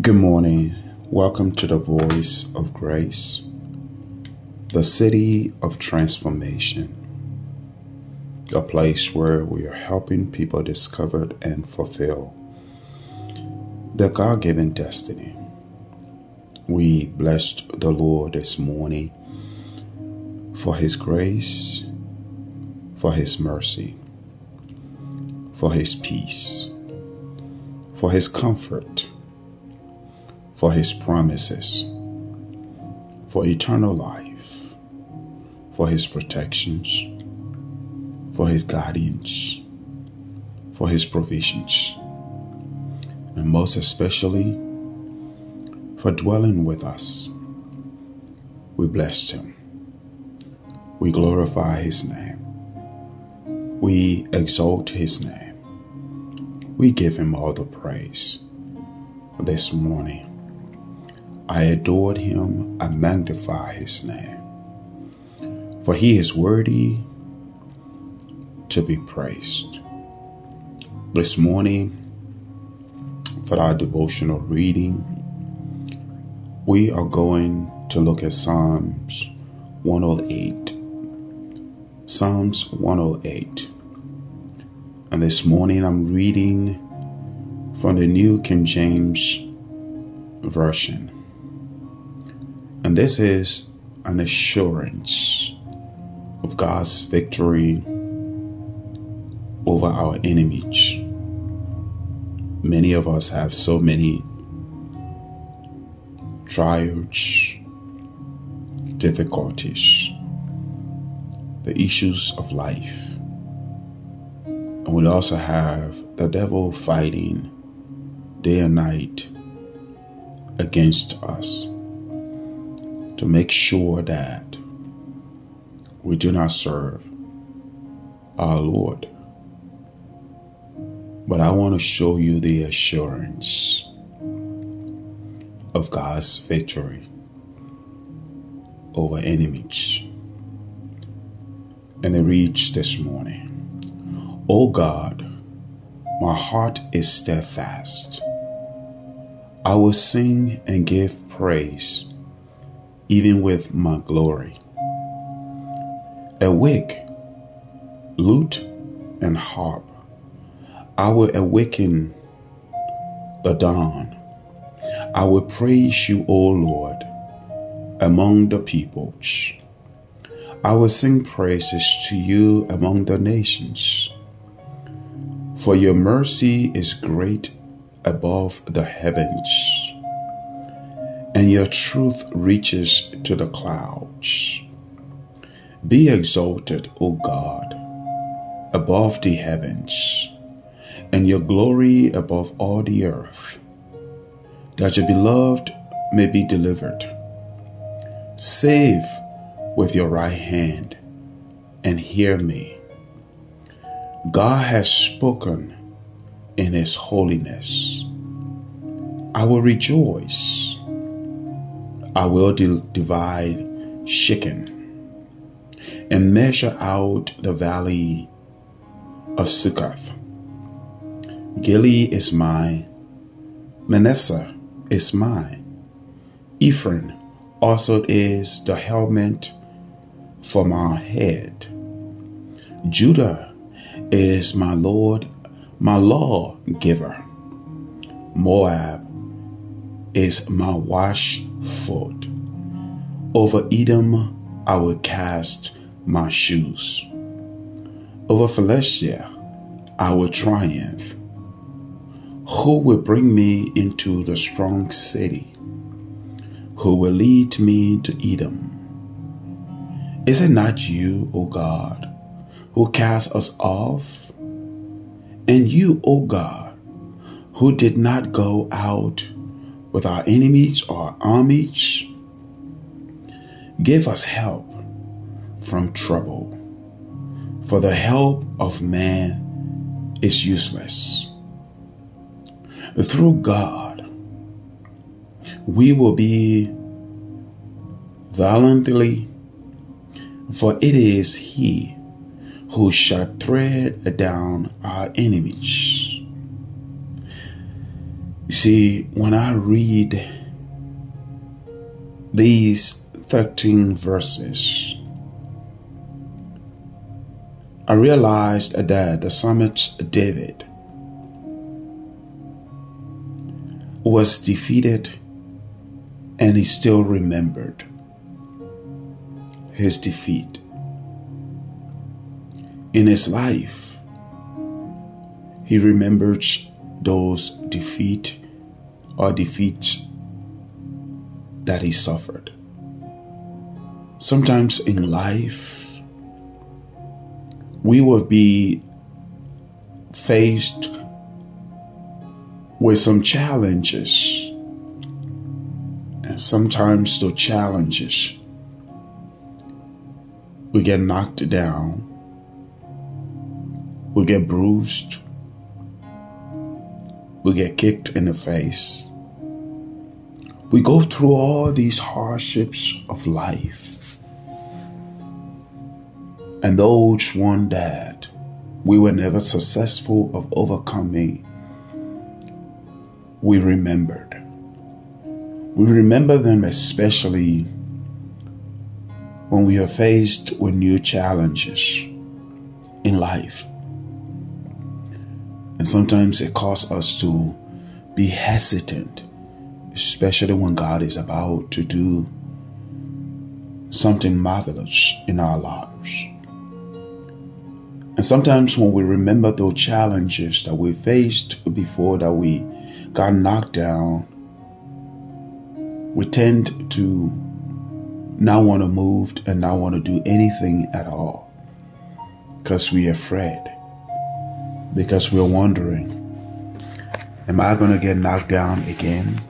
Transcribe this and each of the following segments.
Good morning. Welcome to the Voice of Grace, the city of transformation, a place where we are helping people discover and fulfill their God given destiny. We blessed the Lord this morning for His grace, for His mercy, for His peace, for His comfort for his promises, for eternal life, for his protections, for his guardians, for his provisions, and most especially for dwelling with us. We bless him. We glorify his name. We exalt his name. We give him all the praise this morning. I adored him, I magnify his name. For he is worthy to be praised. This morning, for our devotional reading, we are going to look at Psalms 108. Psalms 108. And this morning I'm reading from the New King James Version. And this is an assurance of God's victory over our enemies. Many of us have so many trials, difficulties, the issues of life. And we also have the devil fighting day and night against us to make sure that we do not serve our Lord. But I want to show you the assurance of God's victory over enemies. And it reads this morning O God, my heart is steadfast. I will sing and give praise even with my glory. Awake, lute and harp. I will awaken the dawn. I will praise you, O Lord, among the peoples. I will sing praises to you among the nations. For your mercy is great above the heavens and your truth reaches to the clouds. Be exalted, O God, above the heavens, and your glory above all the earth, that your beloved may be delivered. Save with your right hand and hear me. God has spoken in his holiness. I will rejoice I will divide Shechem and measure out the valley of Succoth. Gilead is mine, Manasseh is mine, Ephraim also is the helmet for my head. Judah is my Lord, my law giver. Moab is my wash foot. Over Edom I will cast my shoes. Over Philistia I will triumph. Who will bring me into the strong city? Who will lead me to Edom? Is it not you, O God, who cast us off? And you, O God, who did not go out with our enemies or our armies. Give us help from trouble, for the help of man is useless. Through God, we will be valiantly, for it is He who shall tread down our enemies. See, when I read these 13 verses, I realized that the psalmist David was defeated and he still remembered his defeat. In his life, he remembers those defeat or defeats that he suffered. Sometimes in life, we will be faced with some challenges. And sometimes those challenges, we get knocked down, we get bruised, we get kicked in the face. We go through all these hardships of life. And those one that we were never successful of overcoming, we remembered. We remember them especially when we are faced with new challenges in life. And sometimes it causes us to be hesitant, especially when God is about to do something marvelous in our lives. And sometimes when we remember those challenges that we faced before that we got knocked down, we tend to not want to move and not want to do anything at all because we're afraid because we're wondering Am I going to get knocked down again?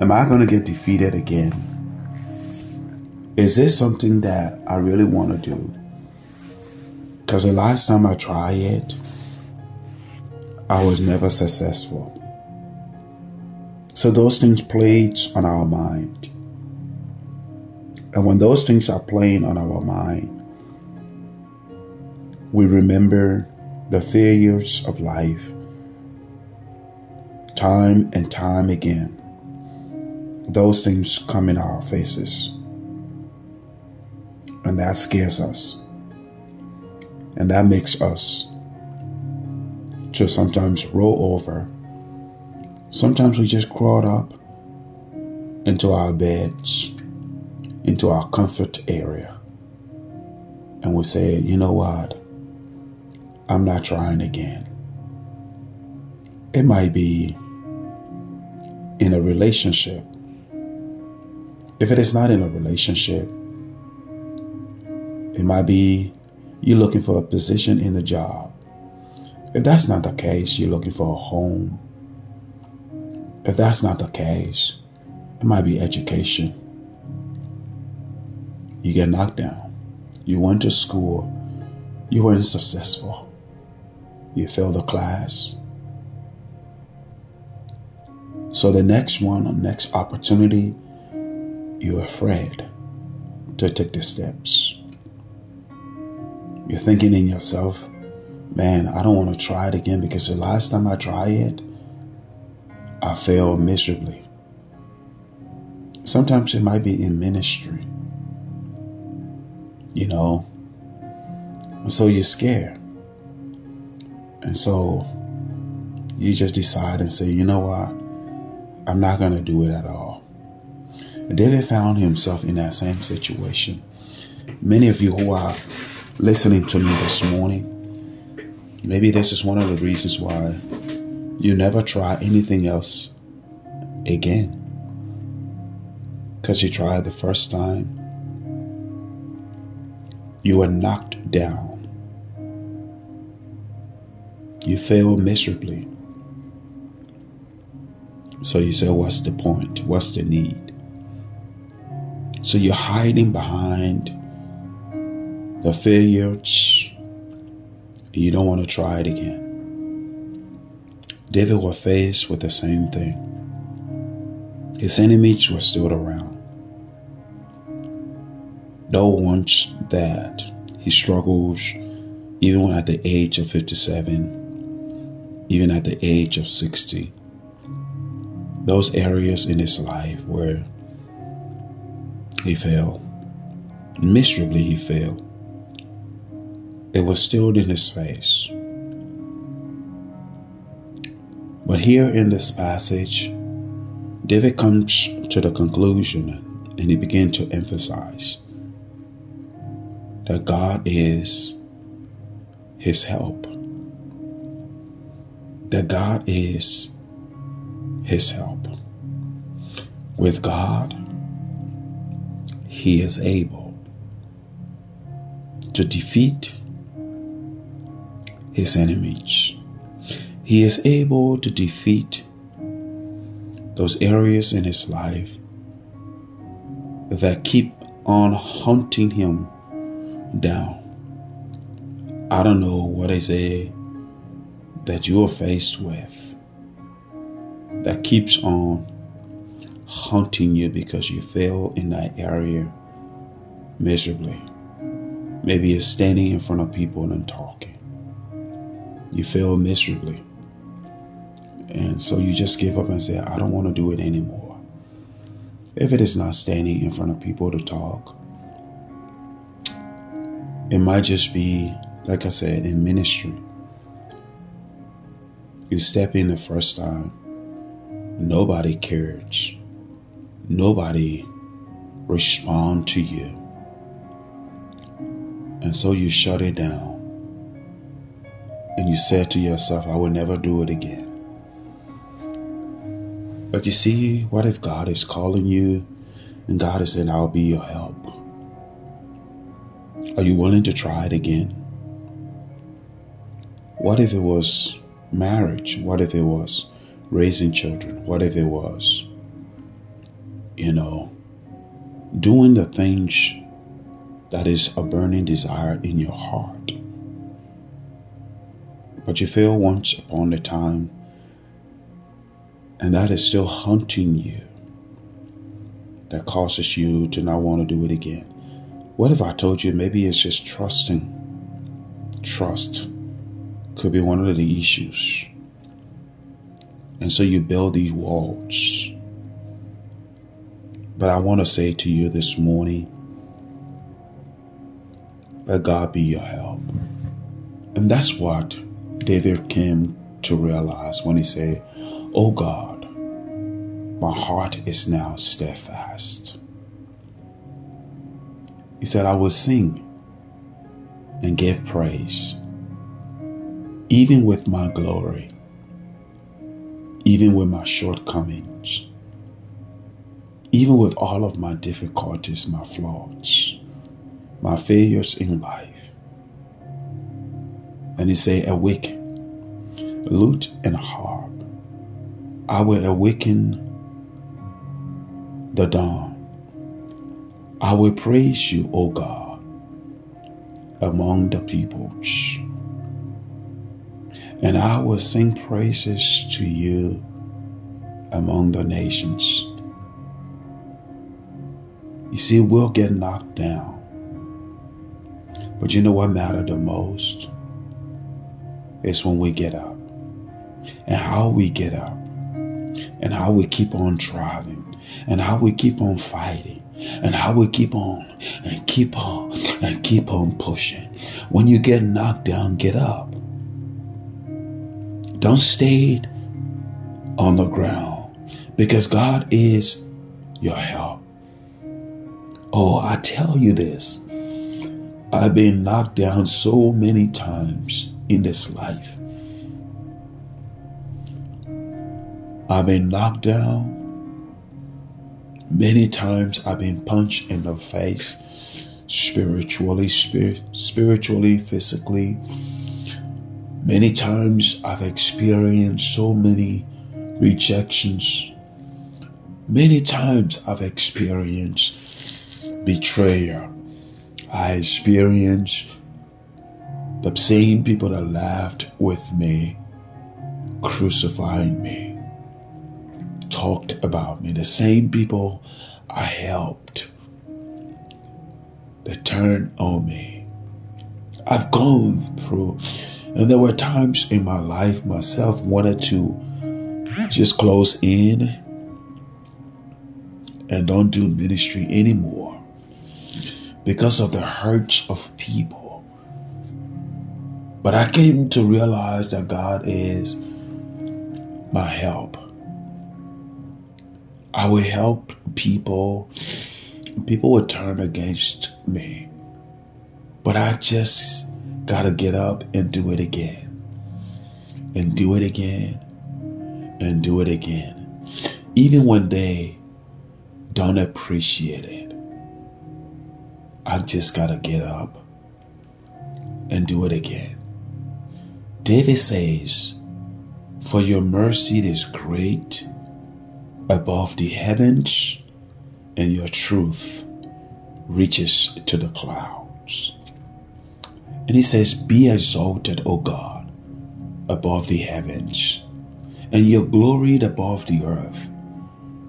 Am I going to get defeated again? Is this something that I really want to do? Because the last time I tried it, I was never successful. So those things played on our mind. And when those things are playing on our mind, we remember the failures of life time and time again. Those things come in our faces. And that scares us. And that makes us to sometimes roll over. Sometimes we just crawl up into our beds, into our comfort area. And we say, you know what? I'm not trying again. It might be in a relationship. If it is not in a relationship, it might be you're looking for a position in the job. If that's not the case, you're looking for a home. If that's not the case, it might be education. You get knocked down. You went to school. You weren't successful. You failed the class. So the next one, the next opportunity, you're afraid to take the steps. You're thinking in yourself, man, I don't want to try it again because the last time I tried it, I failed miserably. Sometimes it might be in ministry, you know, so you're scared. And so you just decide and say, you know what? I'm not going to do it at all. David found himself in that same situation. Many of you who are listening to me this morning, maybe this is one of the reasons why you never try anything else again. Because you tried the first time, you were knocked down you fail miserably. So you say, What's the point? What's the need? So you're hiding behind the failures. You don't want to try it again. David was faced with the same thing. His enemies were still around. Though once that he struggles, even when at the age of 57, even at the age of 60. those areas in his life where he failed, miserably he failed, it was still in his face. But here in this passage, David comes to the conclusion and he begins to emphasize that God is his help. That God is his help. With God, he is able to defeat his enemies. He is able to defeat those areas in his life that keep on hunting him down. I don't know what is it that you are faced with that keeps on haunting you because you fail in that area miserably. Maybe you're standing in front of people and talking. You fail miserably. And so you just give up and say, I don't want to do it anymore. If it is not standing in front of people to talk, it might just be, like I said, in ministry. You step in the first time, nobody cares. Nobody respond to you. And so you shut it down. And you said to yourself, I will never do it again. But you see, what if God is calling you and God is saying, I'll be your help? Are you willing to try it again? What if it was marriage? What if it was raising children? What if it was, you know, doing the things that is a burning desire in your heart? But you fail once upon a time, and that is still haunting you, that causes you to not want to do it again. What if I told you maybe it's just trusting? Trust could be one of the issues. And so you build these walls. But I want to say to you this morning let God be your help. And that's what David came to realize when he said, Oh God, my heart is now steadfast. He said, I will sing and give praise, even with my glory, even with my shortcomings, even with all of my difficulties, my flaws, my failures in life. And he said, Awake, lute and harp. I will awaken the dawn I will praise you, O God, among the peoples. And I will sing praises to you among the nations. You see, we'll get knocked down. But you know what matters the most? It's when we get up. And how we get up. And how we keep on driving. And how we keep on fighting and how we keep on and keep on and keep on pushing. When you get knocked down, get up. Don't stay on the ground because God is your help. Oh, I tell you this. I've been knocked down so many times in this life. I've been knocked down Many times I've been punched in the face, spiritually, spirit, spiritually, physically. Many times I've experienced so many rejections. Many times I've experienced betrayal. I experienced the same people that laughed with me crucifying me talked about me, the same people I helped that turned on me. I've gone through, and there were times in my life myself wanted to just close in and don't do ministry anymore because of the hurts of people. But I came to realize that God is my help. I will help people. People will turn against me. But I just got to get up and do it again. And do it again. And do it again. Even when they don't appreciate it, I just got to get up and do it again. David says, For your mercy is great above the heavens, and your truth reaches to the clouds. And he says, Be exalted, O God, above the heavens, and your glory above the earth,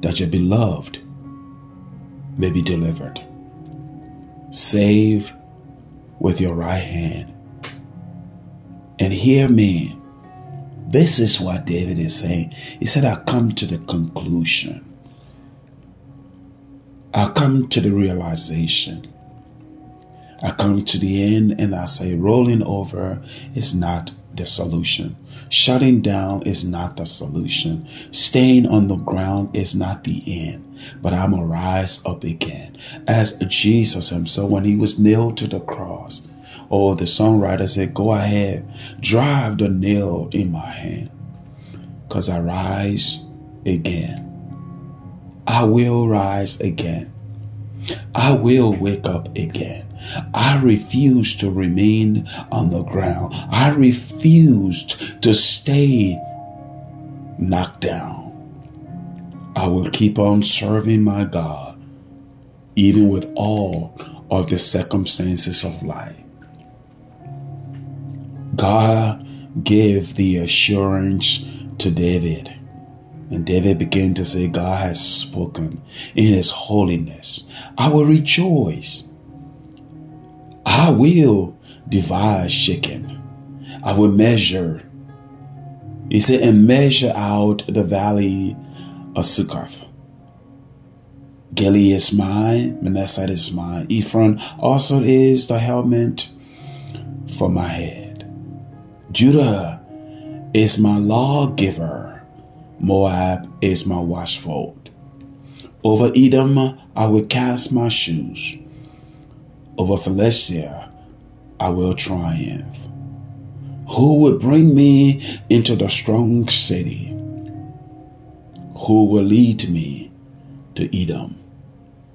that your beloved may be delivered. Save with your right hand. And hear me this is what David is saying. He said, I come to the conclusion. I come to the realization. I come to the end and I say, rolling over is not the solution. Shutting down is not the solution. Staying on the ground is not the end. But I'm going to rise up again. As Jesus himself, when he was nailed to the cross, or the songwriter said, Go ahead, drive the nail in my hand, because I rise again. I will rise again. I will wake up again. I refuse to remain on the ground. I refused to stay knocked down. I will keep on serving my God, even with all of the circumstances of life. God gave the assurance to David. And David began to say, God has spoken in his holiness. I will rejoice. I will divide Shechem. I will measure. He said, and measure out the valley of Succoth. Gilead is mine, Manasseh is mine. Ephron also is the helmet for my head. Judah is my lawgiver. Moab is my watchful. Over Edom I will cast my shoes. Over Philistia I will triumph. Who will bring me into the strong city? Who will lead me to Edom?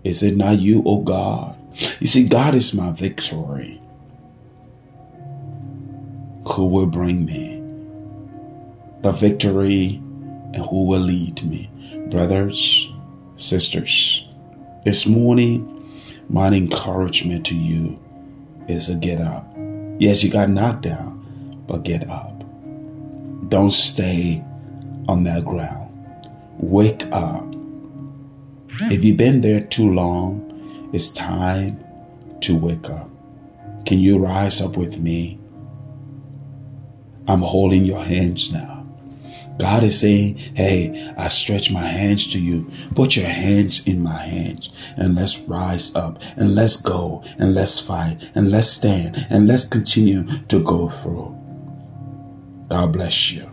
Is it not you, O God? You see, God is my victory who will bring me the victory and who will lead me. Brothers, sisters, this morning, my encouragement to you is to get up. Yes, you got knocked down, but get up. Don't stay on that ground. Wake up. If you've been there too long, it's time to wake up. Can you rise up with me? I'm holding your hands now. God is saying, Hey, I stretch my hands to you. Put your hands in my hands and let's rise up and let's go and let's fight and let's stand and let's continue to go through. God bless you.